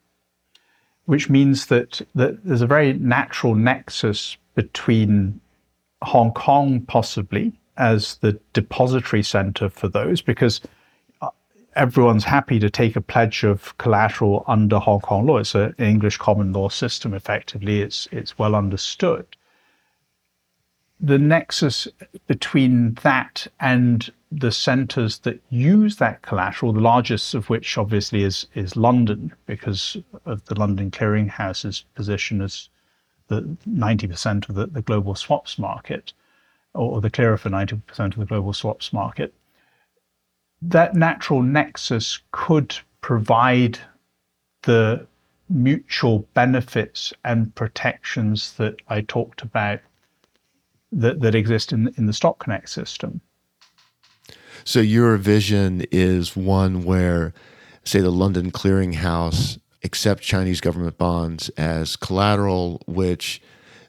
which means that, that there's a very natural nexus between Hong Kong, possibly, as the depository center for those, because uh, everyone's happy to take a pledge of collateral under Hong Kong law. It's an English common law system, effectively. It's, it's well understood. The nexus between that and the centres that use that collateral, the largest of which obviously is is London, because of the London Clearinghouse's position as the 90% of the, the global swaps market. or the clearer for 90% of the global swaps market. That natural nexus could provide the mutual benefits and protections that I talked about that, that exist in, in the Stock Connect system. So your vision is one where, say, the London Clearinghouse accept Chinese government bonds as collateral, which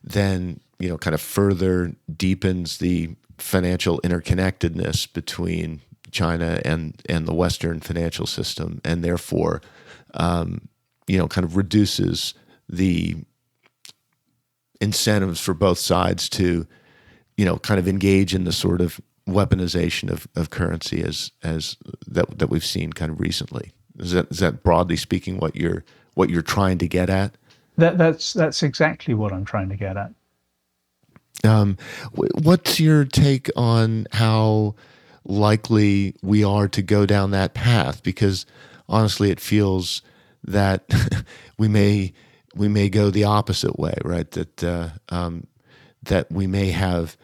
then you know kind of further deepens the financial interconnectedness between China and and the Western financial system, and therefore, um, you know, kind of reduces the incentives for both sides to, you know, kind of engage in the sort of weaponization of, of currency as as that that we've seen kind of recently. Is that is that broadly speaking what you're what you're trying to get at? That that's that's exactly what I'm trying to get at. Um, what's your take on how likely we are to go down that path? Because honestly, it feels that we may we may go the opposite way, right? That uh, um, that we may have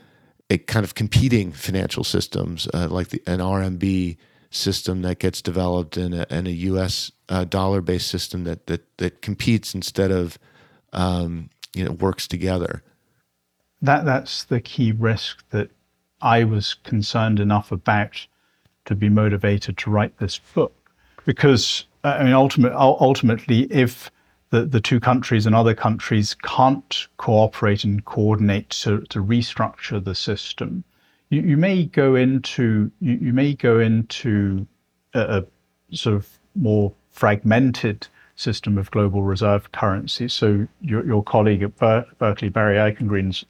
a kind of competing financial systems uh, like the, an RMB system that gets developed in a, in a U.S. Uh, dollar-based system that that that competes instead of um, you know works together. That that's the key risk that I was concerned enough about to be motivated to write this book, because I mean, ultimate, ultimately, if the, the two countries and other countries can't cooperate and coordinate to, to restructure the system, you, you may go into you, you may go into a, a, sort of more fragmented system of global reserve currency. So your, your colleague at Ber- Berkeley, Barry Eichengreen's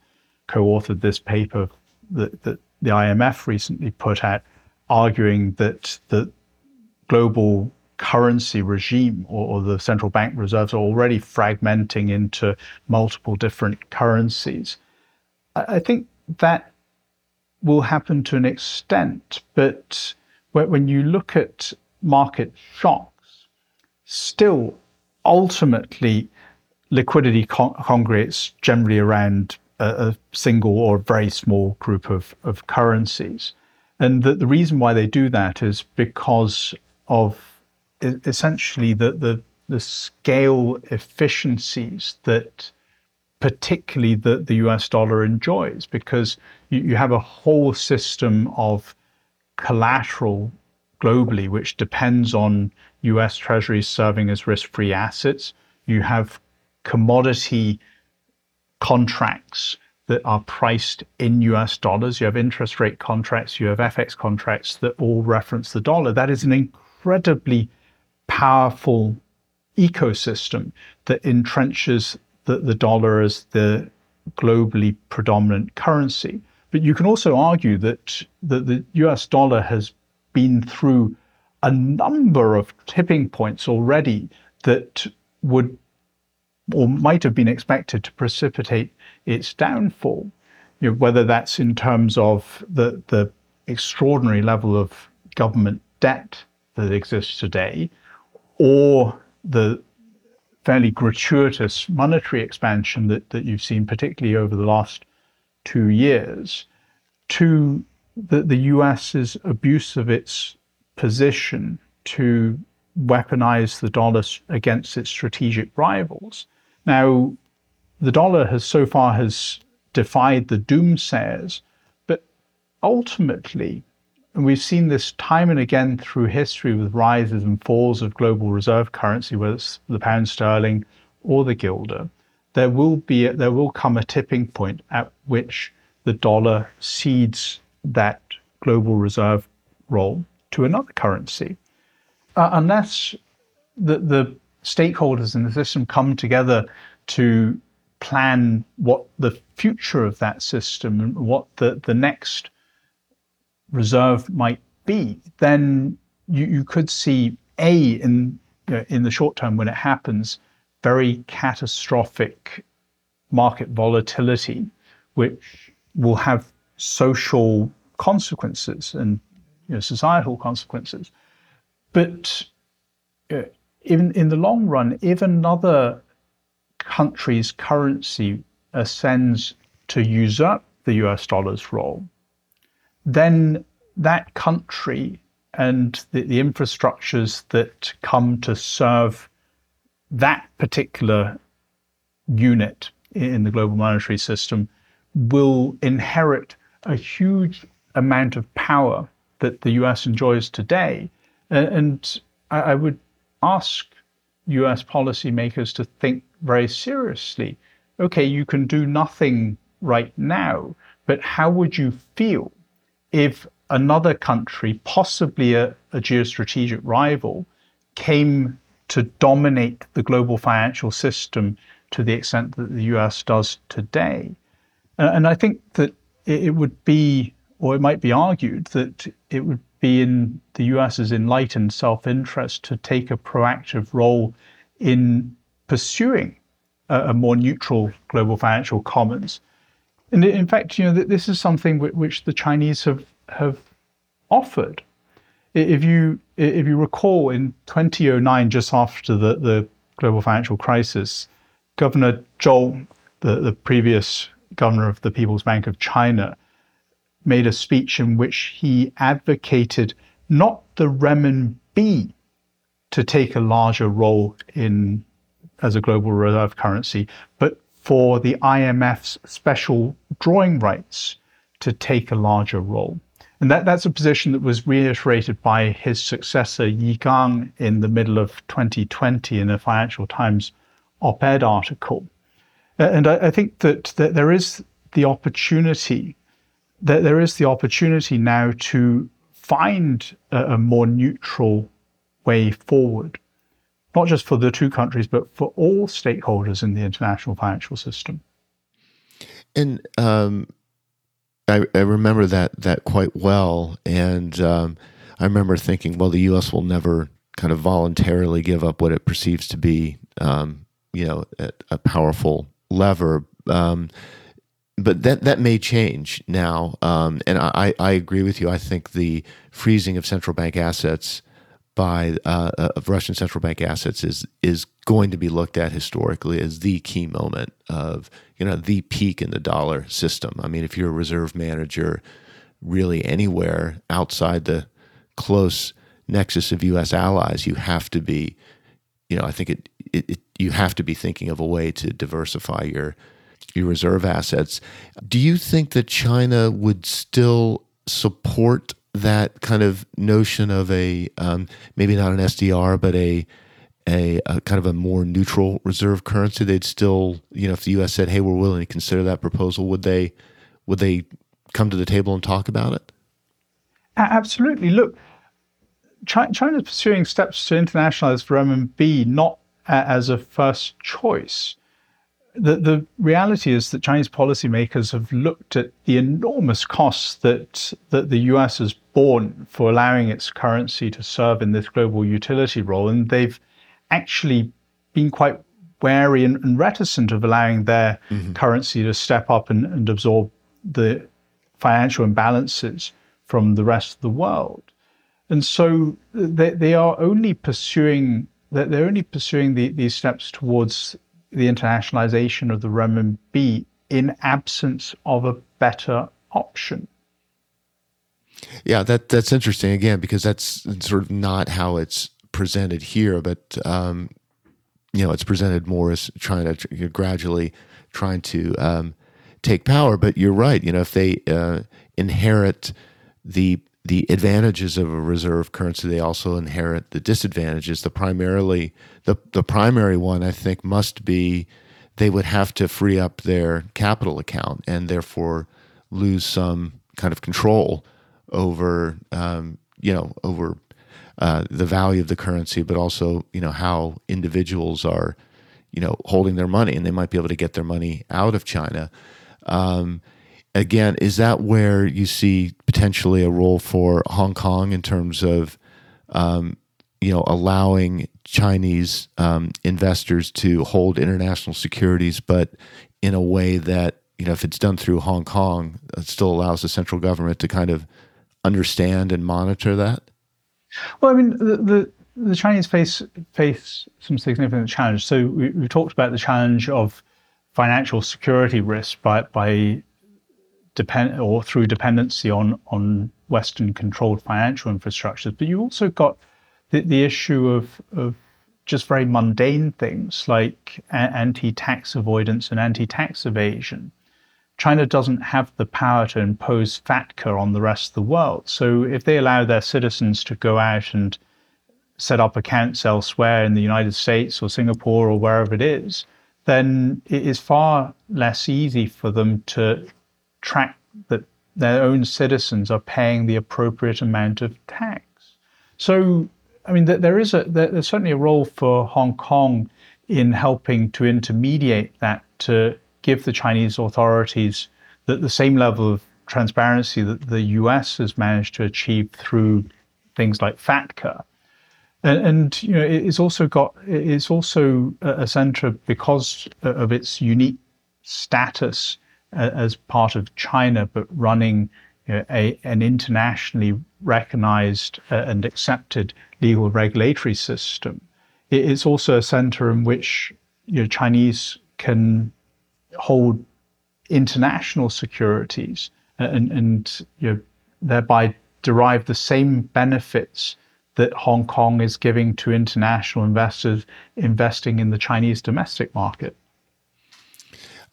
co-authored this paper that, that the IMF recently put out, arguing that the global currency regime or, or, the central bank reserves are already fragmenting into multiple different currencies. I, I think that will happen to an extent, but when you look at market shocks, still ultimately liquidity con- congregates generally around a, a, single or very small group of, of currencies. And the, the reason why they do that is because of essentially the, the, the scale efficiencies that particularly the, the US dollar enjoys because you, you have a whole system of collateral globally which depends on US treasuries serving as risk free assets. You have commodity contracts that are priced in US dollars. You have interest rate contracts, you have FX contracts that all reference the dollar. That is an incredibly powerful ecosystem that entrenches the, the dollar as the globally predominant currency. But you can also argue that, that the US dollar has been through a number of tipping points already that would or might have been expected to precipitate its downfall. You know, whether that's in terms of the, the extraordinary level of government debt that exists today, or the fairly gratuitous monetary expansion that, that you've seen, particularly over the last two years, to the, the US's abuse of its position to weaponize the dollar against its strategic rivals. Now, the dollar has so far has defied the doomsayers, but ultimately and we've seen this time and again through history with rises and falls of global reserve currency, whether it's the pound sterling or the guilder. There will be a, there will come a tipping point at which the dollar cedes that global reserve role to another currency, uh, unless the the stakeholders in the system come together to plan what the future of that system and what the, the next reserve might be, then you, you could see a in you know, in the short term when it happens very catastrophic market volatility, which will have social consequences and you know, societal consequences. But uh, in in the long run, if another country's currency ascends to usurp the US dollar's role, then that country and the, the infrastructures that come to serve that particular unit in the global monetary system will inherit a huge amount of power that the US enjoys today. And I would ask US policymakers to think very seriously okay, you can do nothing right now, but how would you feel if another country, possibly a, a geostrategic rival, came to dominate the global financial system to the extent that the US does today? And I think that it would be, or it might be argued, that it would be in the US's enlightened self interest to take a proactive role in pursuing a, a, more neutral global financial commons. And in fact, you know, this is something which the Chinese have, have offered. If you, if you recall, in 2009, just after the, the global financial crisis, Governor Zhou, the, the previous governor of the People's Bank of China, made a speech in which he advocated not the renminbi to take a larger role in as a global reserve currency, but for the IMF's special drawing rights to take a larger role. And that, that's a position that was reiterated by his successor, Yi Gang, in the middle of 2020 in a Financial Times op ed article. And I, I think that, that there is the opportunity that there is the opportunity now to find a, a more neutral way forward, not just for the two countries, but for all stakeholders in the international financial system. And um, I, I, remember that that quite well, and um, I remember thinking, well, the U.S. will never kind of voluntarily give up what it perceives to be, um, you know, a, a powerful lever. Um, but that that may change now, um, and I, I agree with you. I think the freezing of central bank assets by uh, uh, of Russian central bank assets is is going to be looked at historically as the key moment of you know the peak in the dollar system. I mean, if you're a reserve manager, really anywhere outside the close nexus of U.S. allies, you have to be, you know, I think it, it, it you have to be thinking of a way to diversify your your reserve assets. Do you think that China would still support that kind of notion of a um, maybe not an SDR, but a, a, a kind of a more neutral reserve currency? They'd still, you know, if the U.S. said, "Hey, we're willing to consider that proposal," would they would they come to the table and talk about it? Absolutely. Look, China is pursuing steps to internationalize renminbi not as a first choice the, the reality is that Chinese policymakers have looked at the enormous costs that, that the US has borne for allowing its currency to serve in this global utility role, and they've actually been quite wary and, and reticent of allowing their mm-hmm. currency to step up and, and absorb the financial imbalances from the rest of the world. And so they, they are only pursuing they're only pursuing the, these steps towards the internationalization of the renminbi in absence of a better option. Yeah, that that's interesting again because that's sort of not how it's presented here, but um, you know, it's presented more as trying to gradually trying to um, take power. But you're right. You know, if they uh, inherit the the advantages of a reserve currency, they also inherit the disadvantages. The primarily the the primary one, I think, must be they would have to free up their capital account and therefore lose some kind of control over um, you know over uh, the value of the currency, but also you know how individuals are you know holding their money, and they might be able to get their money out of China. Um, again, is that where you see potentially a role for Hong Kong in terms of, um, you know, allowing Chinese um, investors to hold international securities, but in a way that you know, if it's done through Hong Kong, it still allows the central government to kind of understand and monitor that. Well, I mean, the the, the Chinese face face some significant challenge. So we, we talked about the challenge of financial security risk by by depend or through dependency on on Western controlled financial infrastructures. But you also got the, the issue of of just very mundane things like anti-tax avoidance and anti-tax evasion. China doesn't have the power to impose FATCA on the rest of the world. So if they allow their citizens to go out and set up accounts elsewhere in the United States or Singapore or wherever it is, then it is far less easy for them to track that their own citizens are paying the appropriate amount of tax. So, I mean, there is a there's certainly a role for Hong Kong in helping to intermediate that to give the Chinese authorities the, the same level of transparency that the US has managed to achieve through things like FATCA. And, and you know, it's also got it's also a center because of its unique status as part of China, but running you know, a, an internationally recognized uh, and accepted legal regulatory system. It's also a center in which you know, Chinese can hold international securities and, and you know, thereby derive the same benefits that Hong Kong is giving to international investors investing in the Chinese domestic market.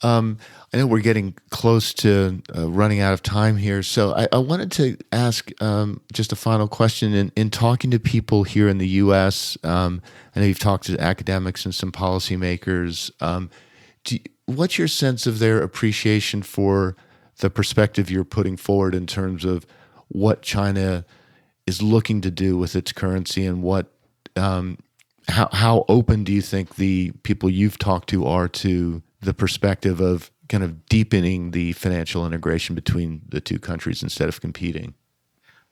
Um, I know we're getting close to uh, running out of time here, so I, I wanted to ask um, just a final question. In, in, talking to people here in the U.S., um, I know you've talked to academics and some policymakers. Um, do, what's your sense of their appreciation for the perspective you're putting forward in terms of what China is looking to do with its currency and what um, how how open do you think the people you've talked to are to the perspective of kind of deepening the financial integration between the two countries instead of competing?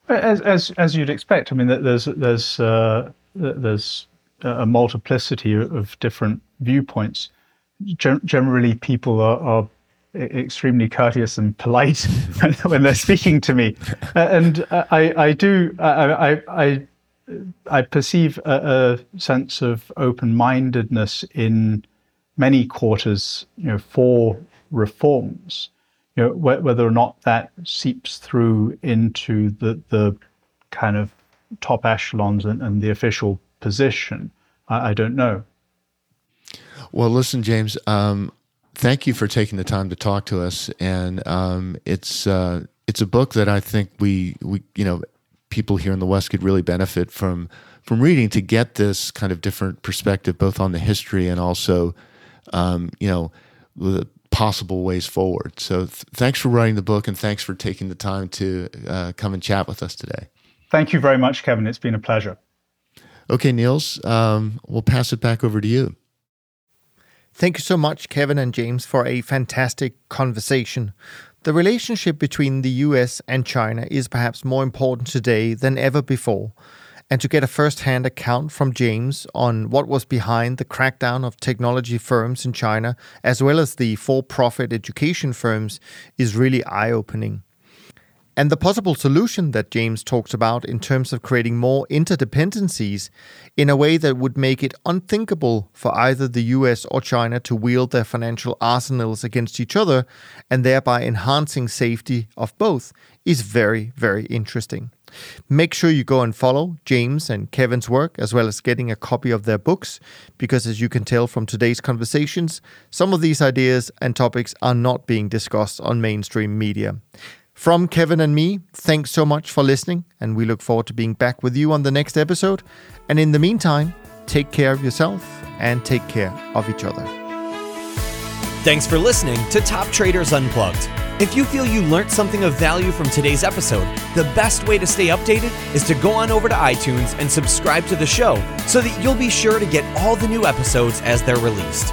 As as as you'd expect, I mean, there's there's uh, there's a multiplicity of different viewpoints generally people are, are, extremely courteous and polite when they're speaking to me, uh, and I, I do I, I, I perceive a, a sense of open-mindedness in many quarters, you know, for reforms. You know, wh- whether or not that seeps through into the the kind of top echelons and, and the official position, I, I don't know. Well, listen, James. Um, thank you for taking the time to talk to us, and um, it's uh, it's a book that I think we we you know people here in the West could really benefit from from reading to get this kind of different perspective, both on the history and also um, you know the possible ways forward. So, th- thanks for writing the book, and thanks for taking the time to uh, come and chat with us today. Thank you very much, Kevin. It's been a pleasure. Okay, Niels, um, we'll pass it back over to you. Thank you so much, Kevin and James, for a fantastic conversation. The relationship between the US and China is perhaps more important today than ever before. And to get a first hand account from James on what was behind the crackdown of technology firms in China, as well as the for profit education firms, is really eye opening. And the possible solution that James talks about in terms of creating more interdependencies in a way that would make it unthinkable for either the US or China to wield their financial arsenals against each other and thereby enhancing safety of both is very, very interesting. Make sure you go and follow James and Kevin's work, as well as getting a copy of their books, because as you can tell from today's conversations, some of these ideas and topics are not being discussed on mainstream media. From Kevin and me, thanks so much for listening, and we look forward to being back with you on the next episode. And in the meantime, take care of yourself and take care of each other. Thanks for listening to Top Traders Unplugged. If you feel you learned something of value from today's episode, the best way to stay updated is to go on over to iTunes and subscribe to the show so that you'll be sure to get all the new episodes as they're released.